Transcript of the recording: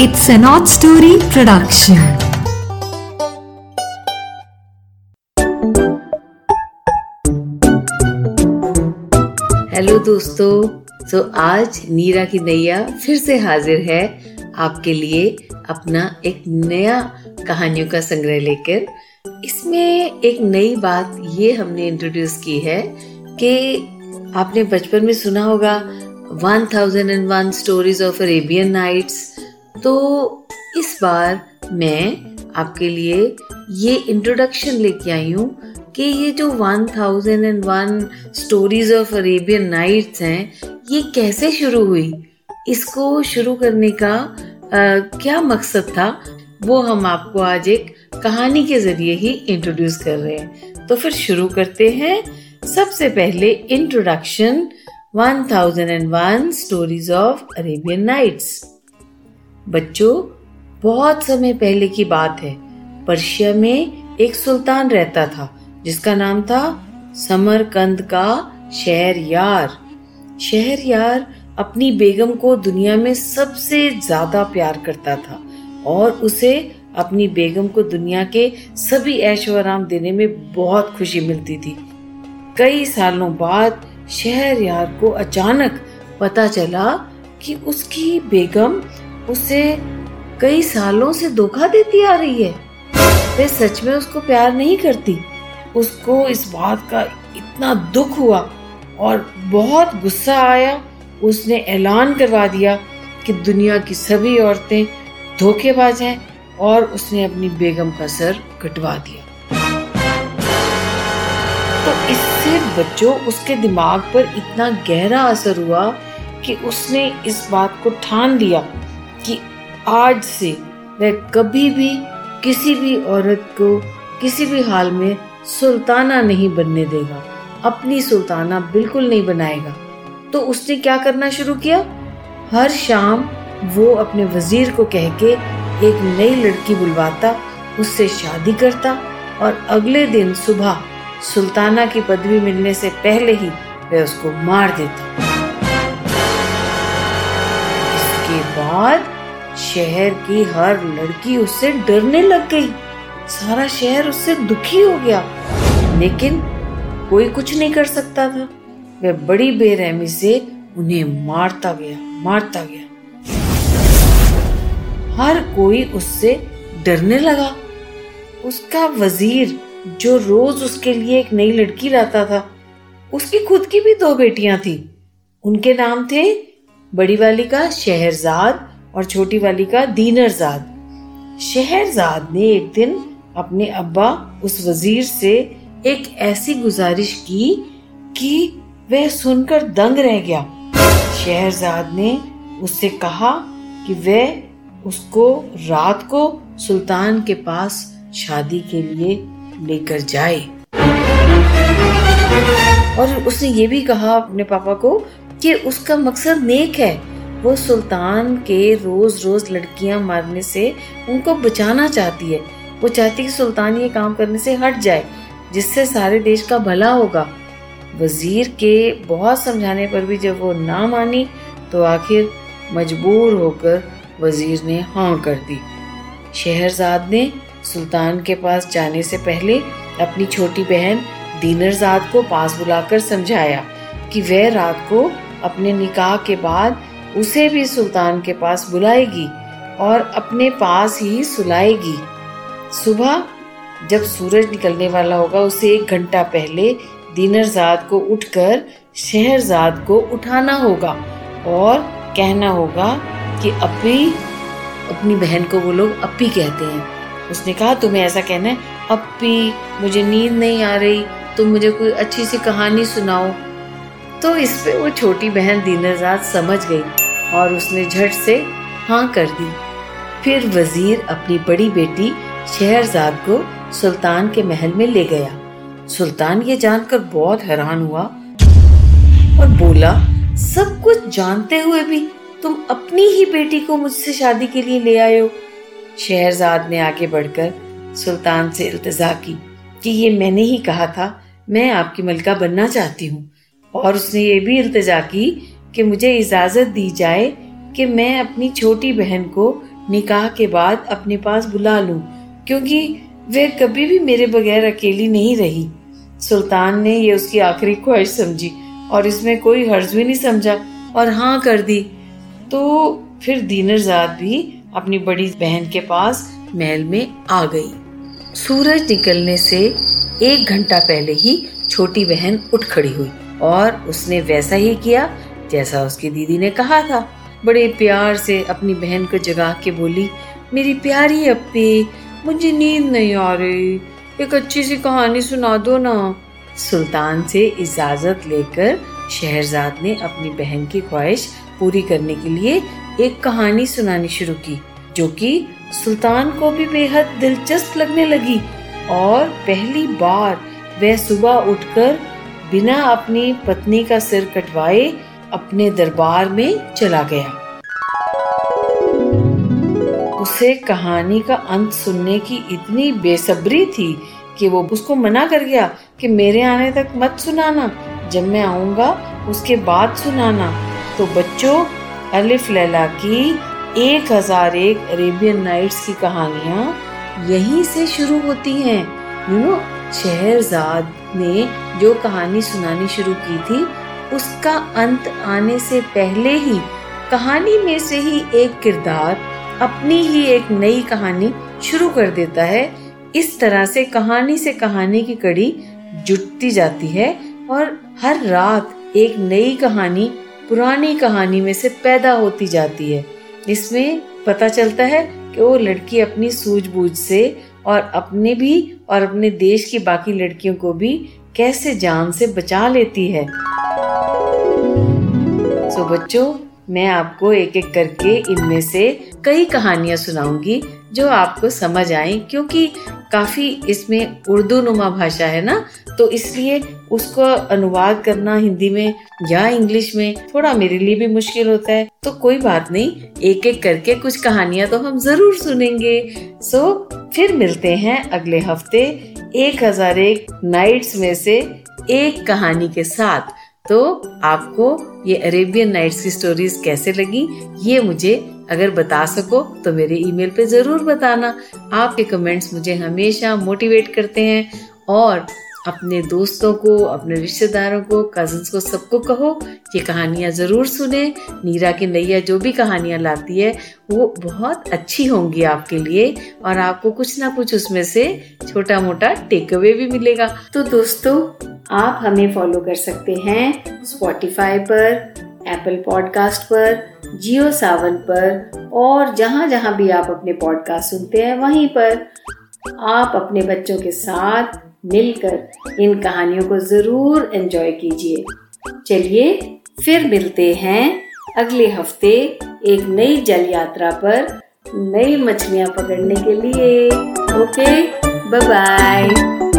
It's an odd story production. Hello दोस्तों तो आज नीरा की नैया फिर से हाजिर है आपके लिए अपना एक नया कहानियों का संग्रह लेकर इसमें एक नई बात ये हमने इंट्रोड्यूस की है कि आपने बचपन में सुना होगा one thousand and one stories of Arabian Nights तो इस बार मैं आपके लिए ये इंट्रोडक्शन लेके आई हूँ कि ये जो one thousand and one stories of Arabian Nights हैं ये कैसे शुरू हुई? इसको शुरू करने का आ, क्या मकसद था? वो हम आपको आज एक कहानी के ज़रिए ही इंट्रोड्यूस कर रहे हैं। तो फिर शुरू करते हैं। सबसे पहले introduction 1001 stories of Arabian Nights बच्चों, बहुत समय पहले की बात है। पर्शिया में एक सुल्तान रहता था, जिसका नाम था समरकंद का शहर यार। शहर यार अपनी बेगम को दुनिया में सबसे ज़्यादा प्यार करता था और उसे अपनी बेगम को दुनिया के सभी ऐशो आराम देने में बहुत खुशी मिलती थी। कई सालों बाद शहर यार को अचानक पता चला कि उसकी बेगम उसे कई सालों से धोखा देती आ रही है। वे सच में उसको प्यार नहीं करती। उसको इस बात का इतना दुख हुआ और बहुत गुस्सा आया। उसने ऐलान करवा दिया कि दुनिया की सभी औरतें धोखेबाज हैं और उसने अपनी बेगम का सर कटवा दिया। तो इससे बच्चों, उसके दिमाग पर इतना गहरा असर हुआ कि उसने इस बात को ठान लिया। आज से वह कभी भी किसी भी औरत को किसी भी हाल में सुल्ताना नहीं बनने देगा। अपनी सुल्ताना बिल्कुल नहीं बनाएगा। तो उसने क्या करना शुरू किया? हर शाम वो अपने वज़ीर को कह के एक नई लड़की बुलवाता, उससे शादी करता और अगले दिन सुबह सुल्ताना की पदवी मिलने से पहले ही वह उसको मार देता। इसके बाद शहर की हर लड़की उससे डरने लग गई। सारा शहर उससे दुखी हो गया। लेकिन कोई कुछ नहीं कर सकता था। वह बड़ी बेरहमी से उन्हें मारता गया मारता गया। हर कोई उससे डरने लगा। उसका वज़ीर, जो रोज उसके लिए एक नई लड़की लाता था, उसकी खुद की भी दो बेटियाँ थी। उनके नाम थे बड़ी वाली का शहरजाद और छोटी वाली का दीनरजाद। शहरजाद ने एक दिन अपने अब्बा उस वज़ीर से एक ऐसी गुजारिश की कि वह सुनकर दंग रह गया। शहरजाद ने उससे कहा कि वह उसको रात को सुल्तान के पास शादी के लिए लेकर जाए। और उसने ये भी कहा अपने पापा को कि उसका मकसद नेक है। वो सुल्तान के रोज रोज लड़कियाँ मारने से उनको बचाना चाहती है। वो चाहती कि सुल्तान ये काम करने से हट जाए, जिससे सारे देश का भला होगा। वज़ीर के बहुत समझाने पर भी जब वो ना मानी तो आखिर मजबूर होकर वज़ीर ने हाँ कर दी। शहरजाद ने सुल्तान के पास जाने से पहले अपनी छोटी बहन दीनरजाद को पास बुलाकर समझाया कि वह रात को अपने निकाह के बाद उसे भी सुल्तान के पास बुलाएगी और अपने पास ही सुलाएगी। सुबह जब सूरज निकलने वाला होगा, उसे एक घंटा पहले दीनरजाद को उठकर, शहरजाद को उठाना होगा और कहना होगा कि अपी अपनी बहन को वो लोग अपी कहते हैं। उसने कहा, तुम्हें ऐसा कहना है? अपी, मुझे नींद नहीं आ रही, तुम मुझे कोई अच्छी सी कहानी सुनाओ। तो इस पे वो छोटी बहन दीनरजाद समझ गई। और उसने झट से हाँ कर दी। फिर वज़ीर अपनी बड़ी बेटी शहरजाद को सुल्तान के महल में ले गया। सुल्तान ये जानकर बहुत हैरान हुआ और बोला, सब कुछ जानते हुए भी तुम अपनी ही बेटी को मुझसे शादी के लिए ले आए हो। शहरजाद ने आगे बढ़कर सुल्तान से इल्तजा की कि ये मैंने ही कहा था, मैं आपकी मलका बनना चाहती हूँ। और उसने ये भी इल्तजा की कि मुझे इजाज़त दी जाए कि मैं अपनी छोटी बहन को निकाह के बाद अपने पास बुला लूँ, क्योंकि वह कभी भी मेरे बगैर अकेली नहीं रही। सुल्तान ने यह उसकी आखिरी ख्वाहिश समझी और इसमें कोई हर्ज भी नहीं समझा और हाँ कर दी। तो फिर दीनरजाद भी अपनी बड़ी बहन के पास महल में आ गई। सूरज निकलने से एक घंटा पहले ही छोटी बहन उठ खड़ी हुई और उसने वैसा ही किया जैसा उसकी दीदी ने कहा था। बड़े प्यार से अपनी बहन को जगा के बोली, मेरी प्यारी अप्पी, मुझे नींद नहीं आ रही। एक अच्छी सी कहानी सुना दो ना। सुल्तान से इजाज़त लेकर शहरजाद ने अपनी बहन की ख्वाहिश पूरी करने के लिए एक कहानी सुनानी शुरू की, जो कि सुल्तान को भी बेहद दिलचस्प लगने लगी और पहली बार वह सुबह उठकर बिना अपनी पत्नी का सिर कटवाए अपने दरबार में चला गया। उसे कहानी का अंत सुनने की इतनी बेसब्री थी कि वो उसको मना कर गया कि मेरे आने तक मत सुनाना। जब मैं आऊँगा, उसके बाद सुनाना। तो बच्चों, अलिफ लैला की एक हज़ार एक अरेबियन नाइट्स की कहानियाँ यहीं से शुरू होती हैं। यू नो शहरजाद ने जो कहानी सुनानी शुरू की थी उसका अंत आने से पहले ही कहानी में से ही एक किरदार, अपनी ही एक नई कहानी शुरू कर देता है। इस तरह से कहानी से कहानी की कड़ी जुटती जाती है और हर रात एक नई कहानी, पुरानी कहानी में से पैदा होती जाती है। इसमें पता चलता है कि वो लड़की अपनी सूझबूझ से और अपने भी और अपने देश की बाकी लड़कियों को भी कैसे जान से बचा लेती है। सो बच्चों, मैं आपको एक एक करके इनमें से कई कहानियाँ सुनाऊँगी, जो आपको समझ आए, क्योंकि काफ़ी इसमें उर्दू नुमा भाषा है ना? तो इसलिए उसको अनुवाद करना हिंदी में या इंग्लिश में थोड़ा मेरे लिए भी मुश्किल होता है। तो कोई बात नहीं एक एक करके कुछ कहानियाँ तो हम ज़रूर सुनेंगे। सो फिर मिलते हैं अगले हफ़्ते एक हज़ार एक नाइट्स में से एक कहानी के साथ। तो आपको ये अरेबियन नाइट्स की स्टोरीज कैसे लगी, ये मुझे अगर बता सको तो मेरे ईमेल पे ज़रूर बताना। आपके कमेंट्स मुझे हमेशा मोटिवेट करते हैं और अपने दोस्तों को, अपने रिश्तेदारों को कजन्स को सबको कहो, ये कहानियाँ ज़रूर सुने। नीरा की नैया जो भी कहानियाँ लाती है, वो बहुत अच्छी होंगी आपके लिए और आपको कुछ ना कुछ उसमें से छोटा मोटा टेक अवे भी मिलेगा। तो दोस्तों, आप हमें फॉलो कर सकते हैं स्पॉटिफाई पर एप्पल पॉडकास्ट पर जियो सावन पर और जहाँ जहाँ भी आप अपने पॉडकास्ट सुनते हैं, वहीं पर आप अपने बच्चों के साथ मिलकर इन कहानियों को ज़रूर एंजॉय कीजिए। चलिए फिर मिलते हैं अगले हफ़्ते एक नई जल यात्रा पर नई मछलियाँ पकड़ने के लिए। Okay bye bye